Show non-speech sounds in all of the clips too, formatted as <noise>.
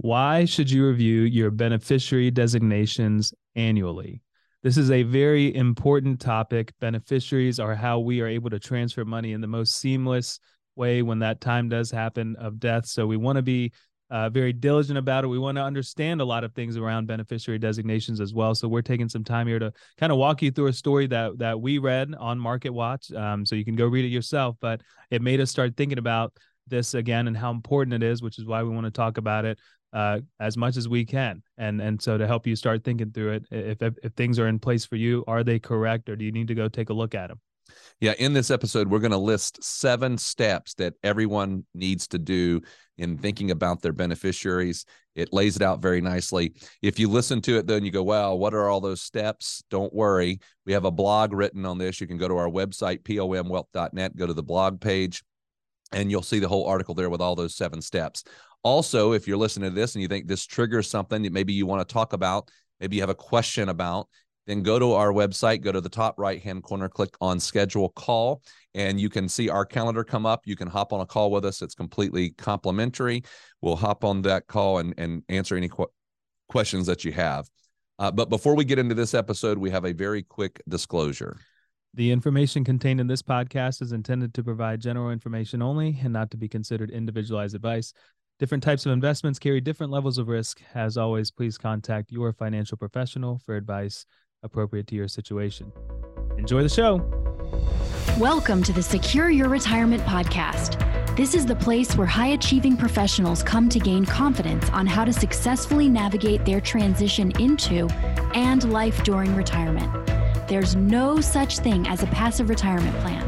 Why should you review your beneficiary designations annually? This is a very important topic. Beneficiaries are how we are able to transfer money in the most seamless way when that time does happen of death. So we want to be uh, very diligent about it. We want to understand a lot of things around beneficiary designations as well. So we're taking some time here to kind of walk you through a story that that we read on Market Watch. Um, so you can go read it yourself. But it made us start thinking about this again and how important it is, which is why we want to talk about it uh, as much as we can. And and so to help you start thinking through it, if, if, if things are in place for you, are they correct, or do you need to go take a look at them? Yeah, in this episode, we're going to list seven steps that everyone needs to do in thinking about their beneficiaries. It lays it out very nicely. If you listen to it, then you go, "Wow, what are all those steps?" Don't worry, we have a blog written on this. You can go to our website pomwealth.net, go to the blog page, and you'll see the whole article there with all those seven steps. Also, if you're listening to this and you think this triggers something that maybe you want to talk about, maybe you have a question about, then go to our website, go to the top right hand corner, click on schedule call, and you can see our calendar come up. You can hop on a call with us. It's completely complimentary. We'll hop on that call and, and answer any qu- questions that you have. Uh, but before we get into this episode, we have a very quick disclosure. The information contained in this podcast is intended to provide general information only and not to be considered individualized advice. Different types of investments carry different levels of risk. As always, please contact your financial professional for advice appropriate to your situation. Enjoy the show. Welcome to the Secure Your Retirement Podcast. This is the place where high achieving professionals come to gain confidence on how to successfully navigate their transition into and life during retirement. There's no such thing as a passive retirement plan.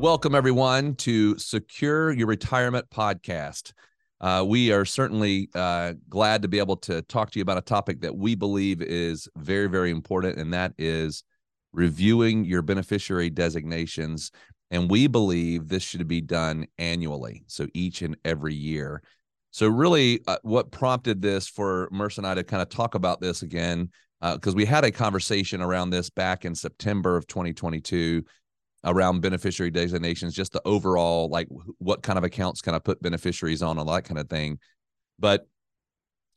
Welcome, everyone, to Secure Your Retirement Podcast. Uh, we are certainly uh, glad to be able to talk to you about a topic that we believe is very, very important, and that is reviewing your beneficiary designations. And we believe this should be done annually, so each and every year. So, really, uh, what prompted this for Murs and I to kind of talk about this again, because uh, we had a conversation around this back in September of 2022 around beneficiary designations, just the overall like what kind of accounts can I put beneficiaries on, all that kind of thing. But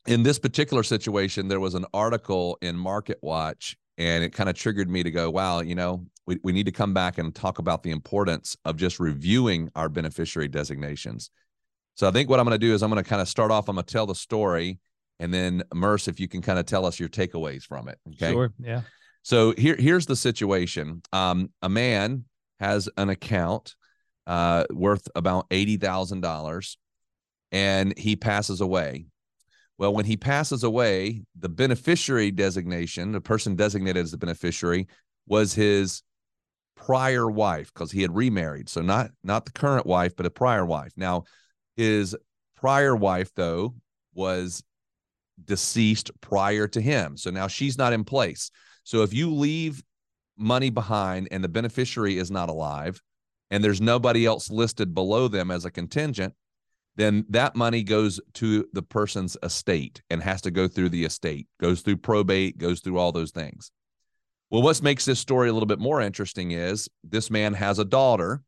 in this particular situation, there was an article in Market Watch, and it kind of triggered me to go, wow, you know, we, we need to come back and talk about the importance of just reviewing our beneficiary designations. So I think what I'm going to do is I'm going to kind of start off, I'm going to tell the story, and then Murs, if you can kind of tell us your takeaways from it. Okay. Sure. Yeah. So here, here's the situation. Um, a man has an account uh, worth about $80,000 and he passes away. Well, when he passes away, the beneficiary designation, the person designated as the beneficiary, was his prior wife because he had remarried. So not not the current wife, but a prior wife. Now, his prior wife though was deceased prior to him. So now she's not in place. So if you leave money behind and the beneficiary is not alive and there's nobody else listed below them as a contingent, then that money goes to the person's estate and has to go through the estate, goes through probate, goes through all those things. Well, what makes this story a little bit more interesting is this man has a daughter,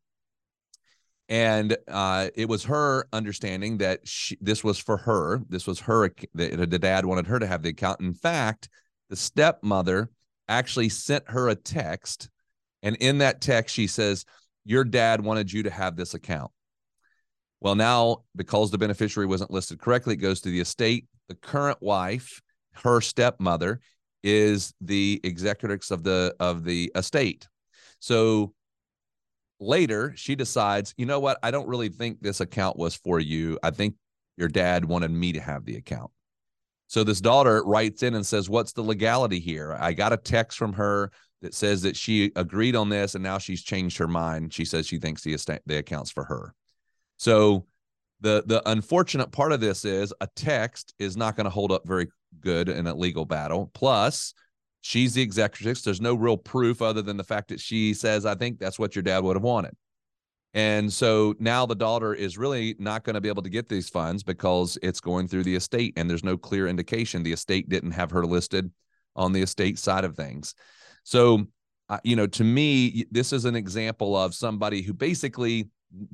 and uh, it was her understanding that she, this was for her. This was her. The, the dad wanted her to have the account. In fact, the stepmother actually sent her a text. And in that text, she says, Your dad wanted you to have this account. Well, now, because the beneficiary wasn't listed correctly, it goes to the estate. The current wife, her stepmother, is the executrix of the of the estate. So later she decides, you know what? I don't really think this account was for you. I think your dad wanted me to have the account. So this daughter writes in and says, What's the legality here? I got a text from her that says that she agreed on this and now she's changed her mind. She says she thinks the, estate, the accounts for her. So the the unfortunate part of this is a text is not going to hold up very good in a legal battle. Plus, She's the executrix. There's no real proof other than the fact that she says, I think that's what your dad would have wanted. And so now the daughter is really not going to be able to get these funds because it's going through the estate and there's no clear indication the estate didn't have her listed on the estate side of things. So, uh, you know, to me, this is an example of somebody who basically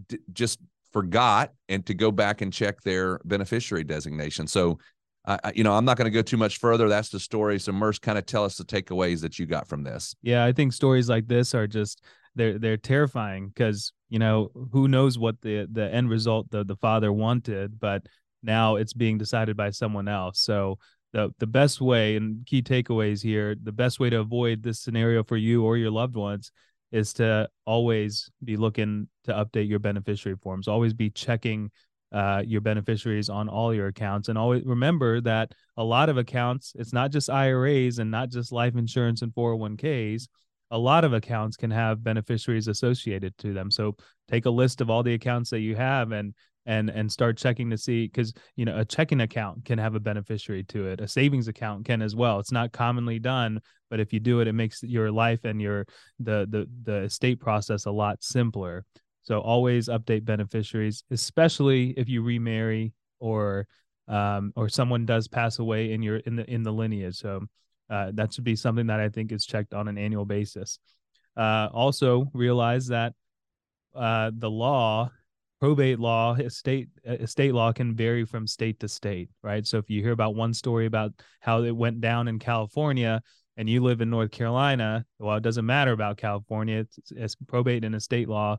d- just forgot and to go back and check their beneficiary designation. So, uh, you know, I'm not going to go too much further. That's the story. So, Murs, kind of tell us the takeaways that you got from this. Yeah, I think stories like this are just they're they're terrifying because you know who knows what the the end result the the father wanted, but now it's being decided by someone else. So the the best way and key takeaways here, the best way to avoid this scenario for you or your loved ones is to always be looking to update your beneficiary forms. Always be checking uh, your beneficiaries on all your accounts, and always remember that a lot of accounts, it's not just IRAs and not just life insurance and 401ks. A lot of accounts can have beneficiaries associated to them. So take a list of all the accounts that you have and and and start checking to see because you know a checking account can have a beneficiary to it. A savings account can as well. It's not commonly done but if you do it it makes your life and your the the the estate process a lot simpler. So always update beneficiaries especially if you remarry or um or someone does pass away in your in the in the lineage. So uh, that should be something that i think is checked on an annual basis uh also realize that uh the law probate law, estate estate law can vary from state to state, right? So if you hear about one story about how it went down in California and you live in North Carolina, well, it doesn't matter about California. It's, it's probate and estate law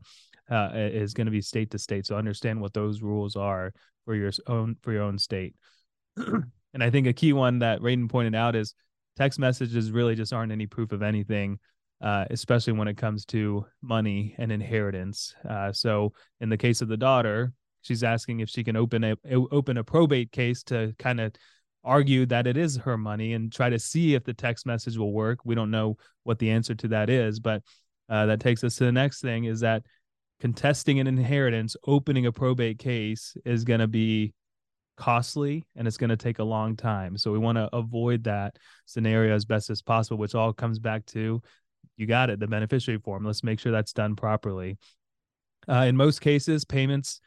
uh, is going to be state to state. So understand what those rules are for your own for your own state. <clears throat> and I think a key one that Radon pointed out is text messages really just aren't any proof of anything uh, especially when it comes to money and inheritance. Uh, so in the case of the daughter, she's asking if she can open a open a probate case to kind of argue that it is her money and try to see if the text message will work. We don't know what the answer to that is, but uh, that takes us to the next thing: is that contesting an inheritance, opening a probate case is going to be costly and it's going to take a long time. So we want to avoid that scenario as best as possible, which all comes back to you got it the beneficiary form. Let's make sure that's done properly. Uh, in most cases payments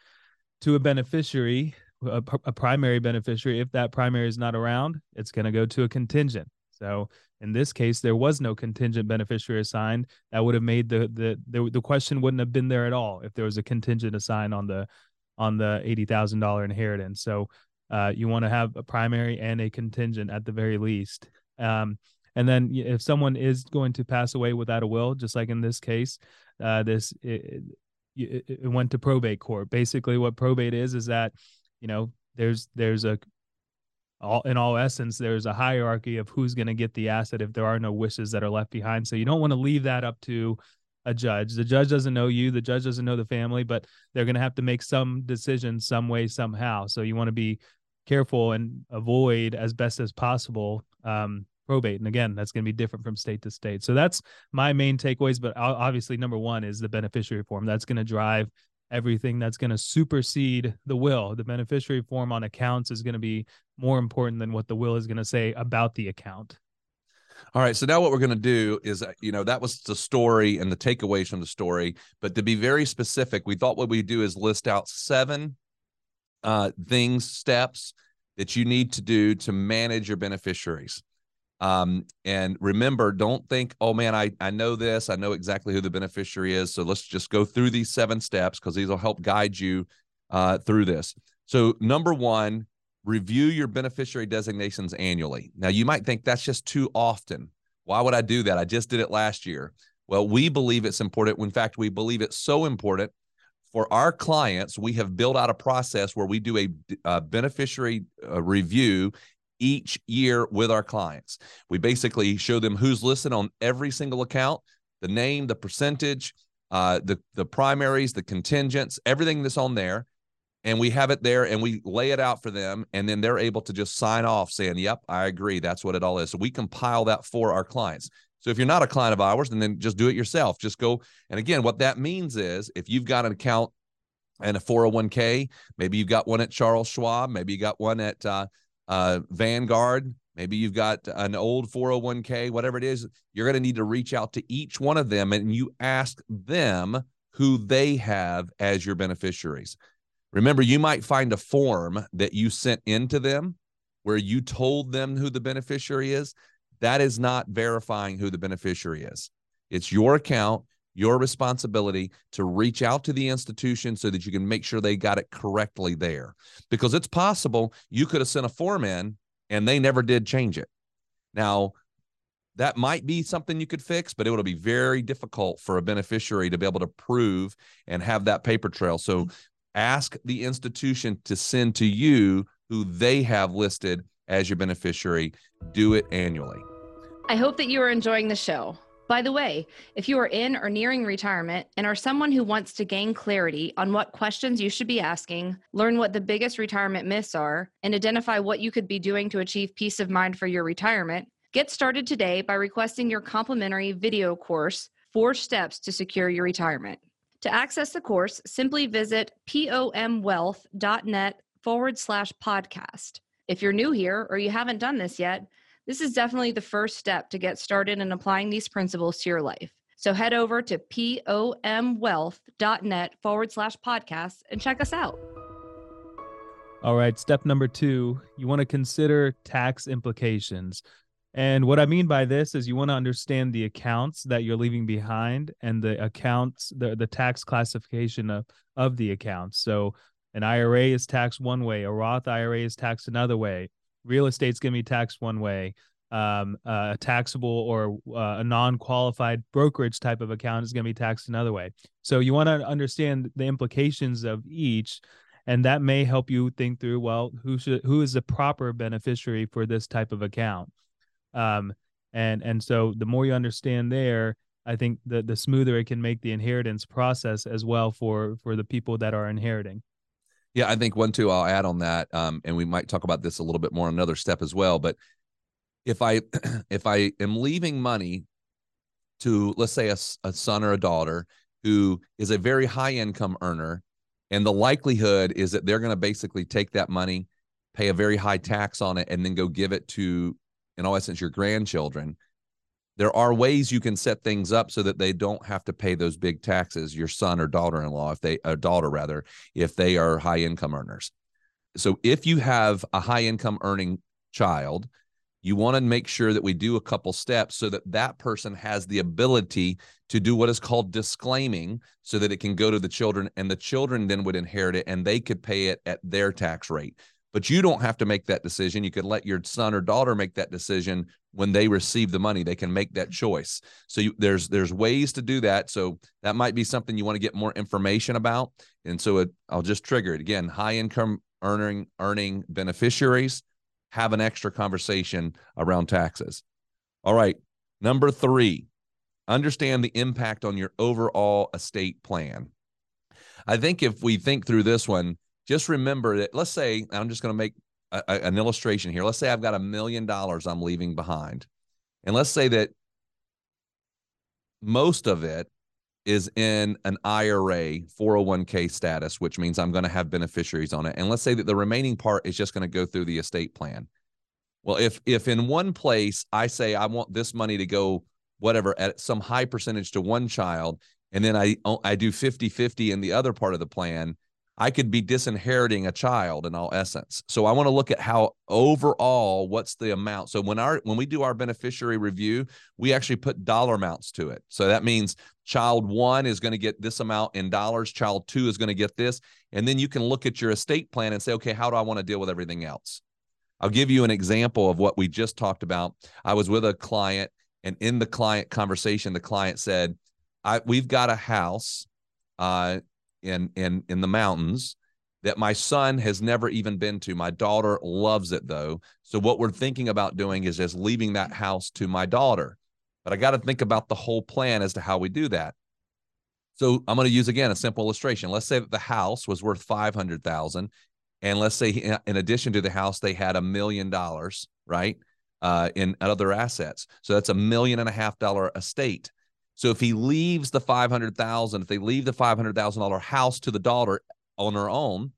to a beneficiary a, a primary beneficiary if that primary is not around it's going to go to a contingent. So in this case there was no contingent beneficiary assigned. That would have made the, the the the, question wouldn't have been there at all if there was a contingent assigned on the on the $80,000 inheritance. So uh, you want to have a primary and a contingent at the very least. Um, and then if someone is going to pass away without a will, just like in this case, uh, this it, it, it went to probate court. Basically, what probate is is that you know there's there's a all in all essence there's a hierarchy of who's going to get the asset if there are no wishes that are left behind. So you don't want to leave that up to a judge the judge doesn't know you the judge doesn't know the family but they're going to have to make some decision some way somehow so you want to be careful and avoid as best as possible um, probate. And again, that's going to be different from state to state. So that's my main takeaways. But obviously, number one is the beneficiary form. That's going to drive everything that's going to supersede the will. The beneficiary form on accounts is going to be more important than what the will is going to say about the account. All right. So now what we're going to do is, uh, you know, that was the story and the takeaways from the story. But to be very specific, we thought what we do is list out seven uh, things, steps that you need to do to manage your beneficiaries. Um, and remember, don't think, oh man, I, I know this, I know exactly who the beneficiary is. So let's just go through these seven steps because these will help guide you uh, through this. So, number one, review your beneficiary designations annually. Now, you might think that's just too often. Why would I do that? I just did it last year. Well, we believe it's important. In fact, we believe it's so important for our clients. We have built out a process where we do a, a beneficiary uh, review each year with our clients. We basically show them who's listed on every single account, the name, the percentage, uh, the the primaries, the contingents, everything that's on there, and we have it there and we lay it out for them, and then they're able to just sign off saying, "Yep, I agree. That's what it all is." So we compile that for our clients. So if you're not a client of ours, then just do it yourself. Just go. And again, what that means is if you've got an account and a 401k, maybe you've got one at Charles Schwab, maybe you got one at uh, uh, Vanguard. maybe you've got an old 401k, whatever it is, you're going to need to reach out to each one of them and you ask them who they have as your beneficiaries. Remember, you might find a form that you sent into them where you told them who the beneficiary is. That is not verifying who the beneficiary is. It's your account, your responsibility to reach out to the institution so that you can make sure they got it correctly there. Because it's possible you could have sent a form in and they never did change it. Now, that might be something you could fix, but it would be very difficult for a beneficiary to be able to prove and have that paper trail. So ask the institution to send to you who they have listed as your beneficiary. Do it annually. I hope that you are enjoying the show. By the way, if you are in or nearing retirement and are someone who wants to gain clarity on what questions you should be asking, learn what the biggest retirement myths are, and identify what you could be doing to achieve peace of mind for your retirement, get started today by requesting your complimentary video course, Four Steps to Secure Your Retirement. To access the course, simply visit pomwealth.net forward slash podcast. If you're new here or you haven't done this yet, this is definitely the first step to get started in applying these principles to your life. So head over to pomwealth.net forward slash podcast and check us out. All right. Step number two, you want to consider tax implications. And what I mean by this is you want to understand the accounts that you're leaving behind and the accounts, the, the tax classification of, of the accounts. So an IRA is taxed one way, a Roth IRA is taxed another way, real estate's going to be taxed one way um, a taxable or uh, a non-qualified brokerage type of account is going to be taxed another way so you want to understand the implications of each and that may help you think through well who should who is the proper beneficiary for this type of account um, and and so the more you understand there i think the the smoother it can make the inheritance process as well for for the people that are inheriting yeah, I think one too. I'll add on that, um, and we might talk about this a little bit more another step as well. But if I <clears throat> if I am leaving money to let's say a, a son or a daughter who is a very high income earner, and the likelihood is that they're going to basically take that money, pay a very high tax on it, and then go give it to, in all essence, your grandchildren there are ways you can set things up so that they don't have to pay those big taxes your son or daughter-in-law if they a daughter rather if they are high income earners. So if you have a high income earning child you want to make sure that we do a couple steps so that that person has the ability to do what is called disclaiming so that it can go to the children and the children then would inherit it and they could pay it at their tax rate but you don't have to make that decision. You could let your son or daughter make that decision when they receive the money. They can make that choice. So you, there's there's ways to do that. So that might be something you want to get more information about. And so it, I'll just trigger it again. High income earning earning beneficiaries have an extra conversation around taxes. All right, number three, understand the impact on your overall estate plan. I think if we think through this one, just remember that let's say i'm just going to make a, a, an illustration here let's say i've got a million dollars i'm leaving behind and let's say that most of it is in an IRA 401k status, which means I'm going to have beneficiaries on it. And let's say that the remaining part is just going to go through the estate plan. Well, if if in one place I say I want this money to go whatever at some high percentage to one child and then I I do 50/50 in the other part of the plan, I could be disinheriting a child in all essence. So I want to look at how overall what's the amount. So when our when we do our beneficiary review, we actually put dollar amounts to it. So that means child 1 is going to get this amount in dollars, child 2 is going to get this, and then you can look at your estate plan and say, "Okay, how do I want to deal with everything else?" I'll give you an example of what we just talked about. I was with a client and in the client conversation the client said, I, we've got a house uh, in in in the mountains that my son has never even been to. My daughter loves it though. So what we're thinking about doing is just leaving that house to my daughter. But I got to think about the whole plan as to how we do that. So I'm going to use again a simple illustration. Let's say that the house was worth 500,000 and let's say in addition to the house they had a million dollars, right? Uh, in other assets. So that's a million and a half dollar estate. So if he leaves the 500,000, if they leave the $500,000 house to the daughter on her own,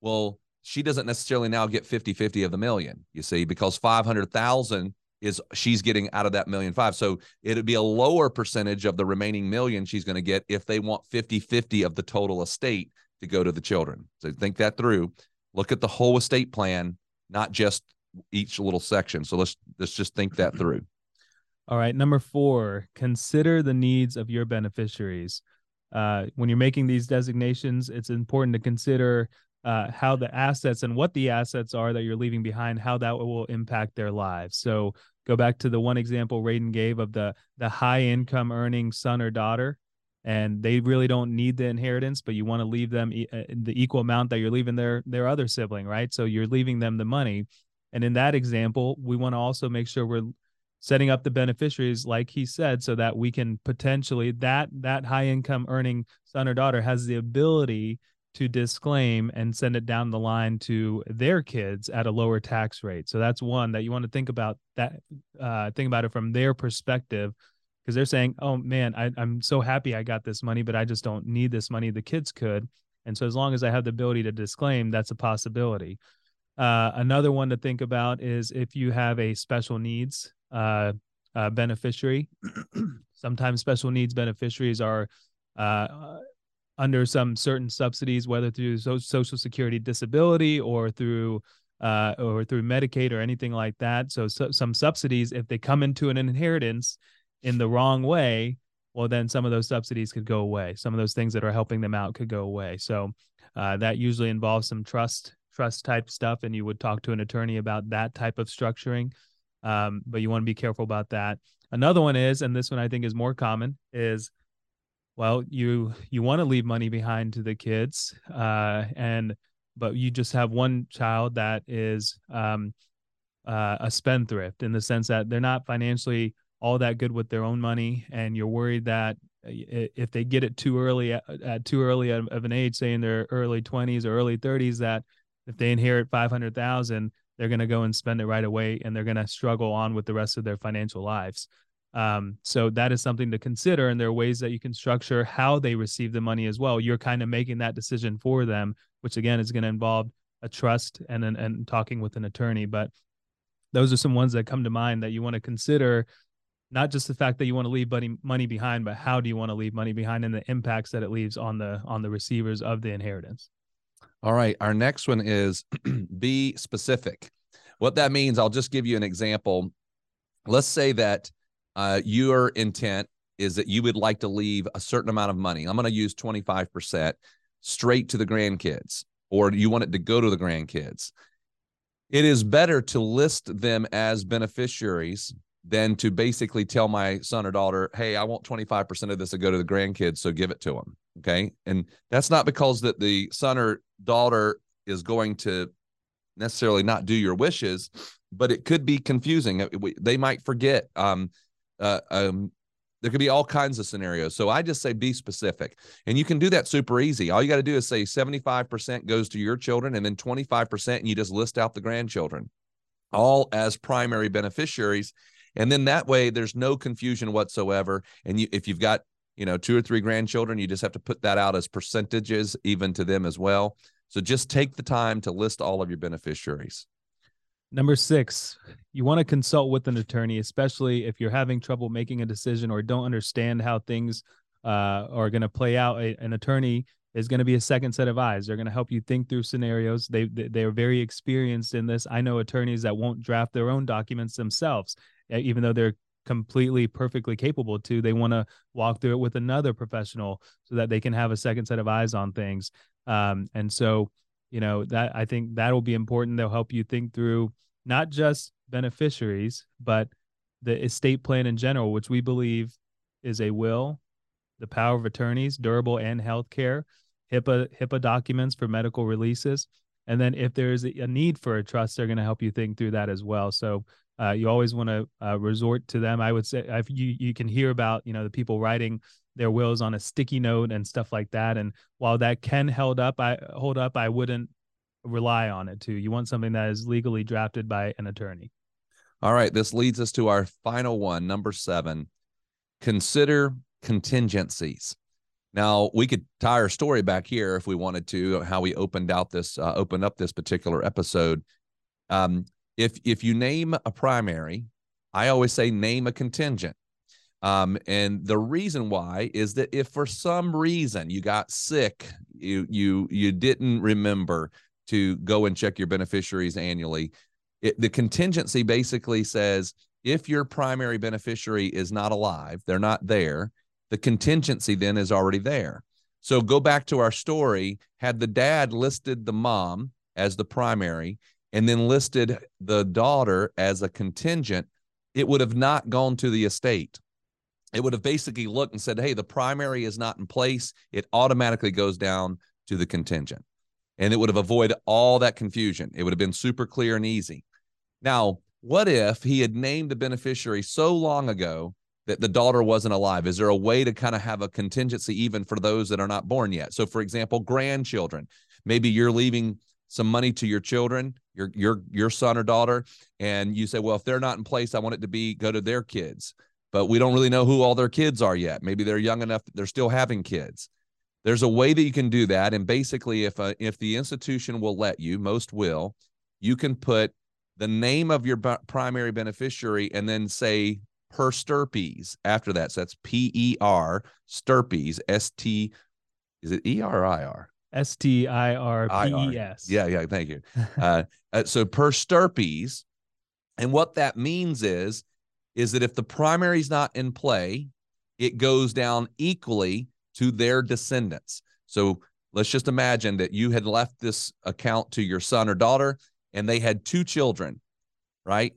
well, she doesn't necessarily now get 50 50 of the million, you see, because 500,000 is she's getting out of that million five. So it'd be a lower percentage of the remaining million she's going to get if they want 50 50 of the total estate to go to the children. So think that through. Look at the whole estate plan, not just each little section. So let's let's just think that through. All right. Number four, consider the needs of your beneficiaries. Uh, when you're making these designations, it's important to consider uh, how the assets and what the assets are that you're leaving behind, how that will impact their lives. So go back to the one example Radon gave of the the high income earning son or daughter, and they really don't need the inheritance, but you want to leave them e- uh, the equal amount that you're leaving their their other sibling, right? So you're leaving them the money. And in that example, we want to also make sure we're setting up the beneficiaries like he said so that we can potentially that that high income earning son or daughter has the ability to disclaim and send it down the line to their kids at a lower tax rate. So that's one that you want to think about that uh, think about it from their perspective because they're saying oh man I, i'm so happy i got this money but i just don't need this money. The kids could. And so as long as i have the ability to disclaim that's a possibility. Uh, another one to think about is if you have a special needs uh, uh, beneficiary. <clears throat> Sometimes special needs beneficiaries are uh, under some certain subsidies, whether through so- Social Security disability or through uh, or through Medicaid or anything like that. So, so some subsidies, if they come into an inheritance in the wrong way, well, then some of those subsidies could go away. Some of those things that are helping them out could go away. So uh, that usually involves some trust trust type stuff, and you would talk to an attorney about that type of structuring. Um, but you want to be careful about that. Another one is, and this one I think is more common, is well, you you want to leave money behind to the kids, uh, and but you just have one child that is um, uh, a spendthrift in the sense that they're not financially all that good with their own money, and you're worried that uh, if they get it too early at, at too early of an age, say in their early 20s or early 30s, that if they inherit 500,000 they're going to go and spend it right away and they're going to struggle on with the rest of their financial lives. Um, so that is something to consider. And there are ways that you can structure how they receive the money as well. You're kind of making that decision for them, which again is going to involve a trust and, and, and talking with an attorney. But those are some ones that come to mind that you want to consider not just the fact that you want to leave money money behind, but how do you want to leave money behind and the impacts that it leaves on the on the receivers of the inheritance. All right. Our next one is <clears throat> be specific. What that means, I'll just give you an example. Let's say that uh, your intent is that you would like to leave a certain amount of money. I'm going to use 25% straight to the grandkids, or you want it to go to the grandkids. It is better to list them as beneficiaries than to basically tell my son or daughter, hey, I want 25% of this to go to the grandkids, so give it to them. Okay. And that's not because that the son or daughter is going to necessarily not do your wishes, but it could be confusing. They might forget. Um, uh, um, there could be all kinds of scenarios. So I just say be specific. And you can do that super easy. All you got to do is say 75% goes to your children and then 25% and you just list out the grandchildren all as primary beneficiaries. And then that way there's no confusion whatsoever. And you, if you've got you know two or three grandchildren you just have to put that out as percentages even to them as well. So just take the time to list all of your beneficiaries. Number six you want to consult with an attorney especially if you're having trouble making a decision or don't understand how things uh, are going to play out. A, an attorney is going to be a second set of eyes. They're going to help you think through scenarios. They they are very experienced in this. I know attorneys that won't draft their own documents themselves even though they're completely perfectly capable to they want to walk through it with another professional so that they can have a second set of eyes on things. Um, and so you know that i think that will be important. They'll help you think through not just beneficiaries but the estate plan in general which we believe is a will the power of attorneys durable and healthcare hipaa hipaa documents for medical releases. And then if there's a need for a trust they're going to help you think through that as well. So uh, you always want to uh, resort to them. I would say if you you can hear about you know the people writing their wills on a sticky note and stuff like that. And while that can hold up, I hold up, I wouldn't rely on it too. You want something that is legally drafted by an attorney. All right, this leads us to our final one, number seven. Consider contingencies. Now we could tie our story back here if we wanted to, how we opened out this, uh, opened up this particular episode. Um, if if you name a primary, I always say name a contingent. Um, and the reason why is that if for some reason you got sick, you you you didn't remember to go and check your beneficiaries annually, it, the contingency basically says if your primary beneficiary is not alive, they're not there, the contingency then is already there. So go back to our story. Had the dad listed the mom as the primary and then listed the daughter as a contingent, it would have not gone to the estate. It would have basically looked and said, hey, the primary is not in place. It automatically goes down to the contingent. And it would have avoided all that confusion. It would have been super clear and easy. Now, what if he had named the beneficiary so long ago that the daughter wasn't alive? Is there a way to kind of have a contingency even for those that are not born yet? So, for example, grandchildren. Maybe you're leaving some money to your children, your your your son or daughter, and you say, well, if they're not in place, I want it to be go to their kids. But we don't really know who all their kids are yet. Maybe they're young enough that they're still having kids. There's a way that you can do that, and basically, if a, uh, if the institution will let you, most will, you can put the name of your primary beneficiary and then say per stirpes after that. So that's P E R stirpes S T. Is it E R I R? S T I R P E S. Yeah, yeah. Thank you. uh, uh, so per stirpes, and what that means is, is that if the primary is not in play, it goes down equally to their descendants. So let's just imagine that you had left this account to your son or daughter, and they had two children, right?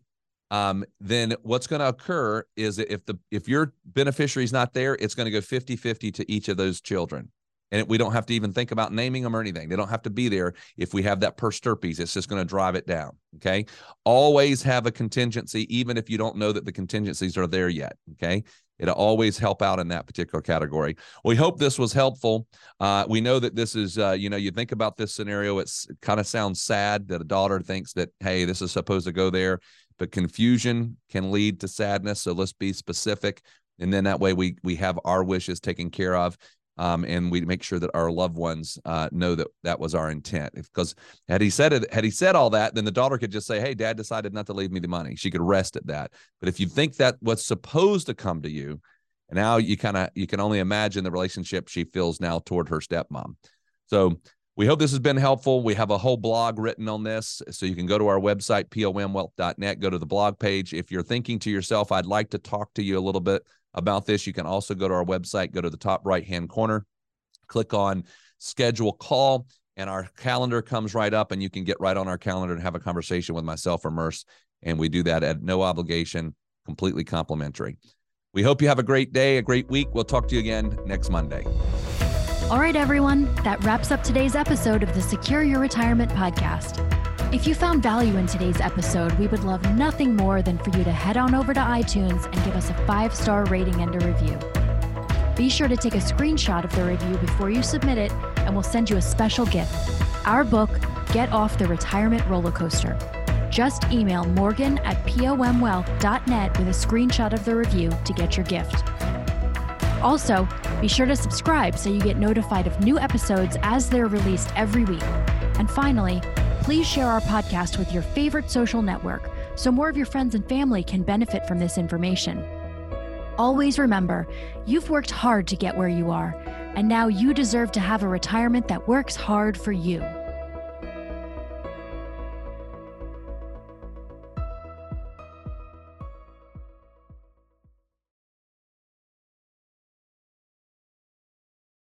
Um, then what's going to occur is if the if your beneficiary is not there, it's going to go 50-50 to each of those children and we don't have to even think about naming them or anything. They don't have to be there if we have that per stirpes. It's just going to drive it down. Okay. Always have a contingency, even if you don't know that the contingencies are there yet. Okay. It'll always help out in that particular category. We hope this was helpful. Uh, we know that this is, uh, you know, you think about this scenario, it's, it kind of sounds sad that a daughter thinks that, hey, this is supposed to go there, but confusion can lead to sadness. So let's be specific and then that way we we have our wishes taken care of um, and we make sure that our loved ones uh, know that that was our intent. Because had he said it, had he said all that, then the daughter could just say, "Hey, Dad decided not to leave me the money." She could rest at that. But if you think that what's supposed to come to you, and now you kind of you can only imagine the relationship she feels now toward her stepmom. So we hope this has been helpful. We have a whole blog written on this. So you can go to our website, pomwealth.net, go to the blog page. If you're thinking to yourself, I'd like to talk to you a little bit about this, you can also go to our website, go to the top right hand corner, click on schedule call, and our calendar comes right up, and you can get right on our calendar and have a conversation with myself or Murs. And we do that at no obligation, completely complimentary. We hope you have a great day, a great week. We'll talk to you again next Monday. All right, everyone, that wraps up today's episode of the Secure Your Retirement podcast. If you found value in today's episode, we would love nothing more than for you to head on over to iTunes and give us a five star rating and a review. Be sure to take a screenshot of the review before you submit it, and we'll send you a special gift our book, Get Off the Retirement Roller Coaster. Just email morgan at pomwealth.net with a screenshot of the review to get your gift. Also, be sure to subscribe so you get notified of new episodes as they're released every week. And finally, please share our podcast with your favorite social network so more of your friends and family can benefit from this information. Always remember, you've worked hard to get where you are, and now you deserve to have a retirement that works hard for you.